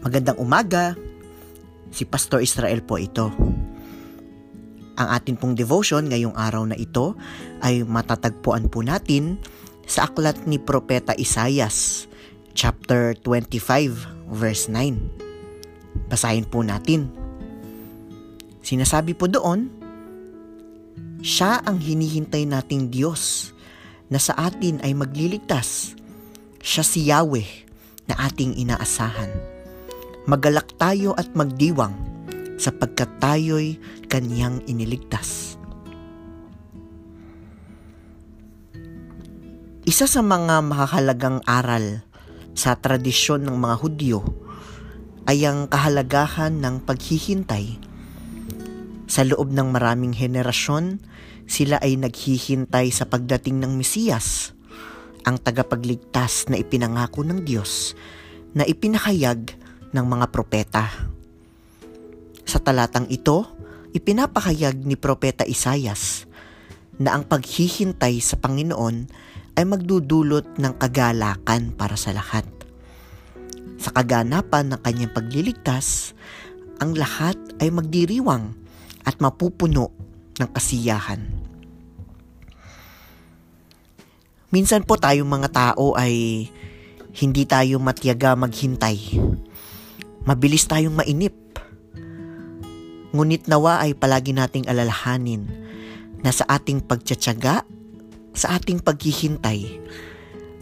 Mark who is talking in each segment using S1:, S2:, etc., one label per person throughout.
S1: Magandang umaga. Si Pastor Israel po ito. Ang atin pong devotion ngayong araw na ito ay matatagpuan po natin sa aklat ni Propeta Isayas, chapter 25, verse 9. Basahin po natin. Sinasabi po doon, Siya ang hinihintay nating Diyos na sa atin ay magliligtas. Siya si Yahweh na ating inaasahan. Magalak tayo at magdiwang sapagkat tayo'y kanyang iniligtas. Isa sa mga makakalagang aral sa tradisyon ng mga Hudyo ay ang kahalagahan ng paghihintay. Sa loob ng maraming henerasyon, sila ay naghihintay sa pagdating ng Mesiyas, ang tagapagligtas na ipinangako ng Diyos na ipinahayag ng mga propeta. Sa talatang ito, ipinapahayag ni Propeta Isayas na ang paghihintay sa Panginoon ay magdudulot ng kagalakan para sa lahat. Sa kaganapan ng kanyang pagliligtas, ang lahat ay magdiriwang at mapupuno ng kasiyahan. Minsan po tayong mga tao ay hindi tayo matyaga maghintay. Mabilis tayong mainip. Ngunit nawa ay palagi nating alalahanin na sa ating pagtsatsaga, sa ating paghihintay,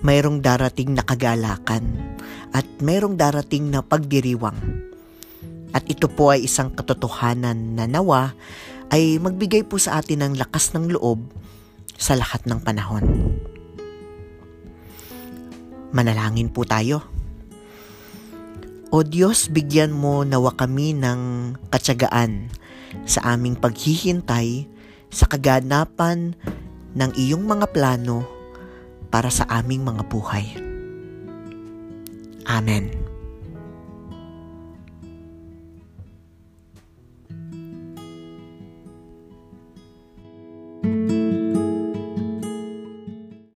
S1: mayroong darating na kagalakan at mayroong darating na pagdiriwang. At ito po ay isang katotohanan na nawa ay magbigay po sa atin ng lakas ng loob sa lahat ng panahon. Manalangin po tayo. O Diyos, bigyan mo nawa kami ng katsagaan sa aming paghihintay sa kaganapan ng iyong mga plano para sa aming mga buhay. Amen.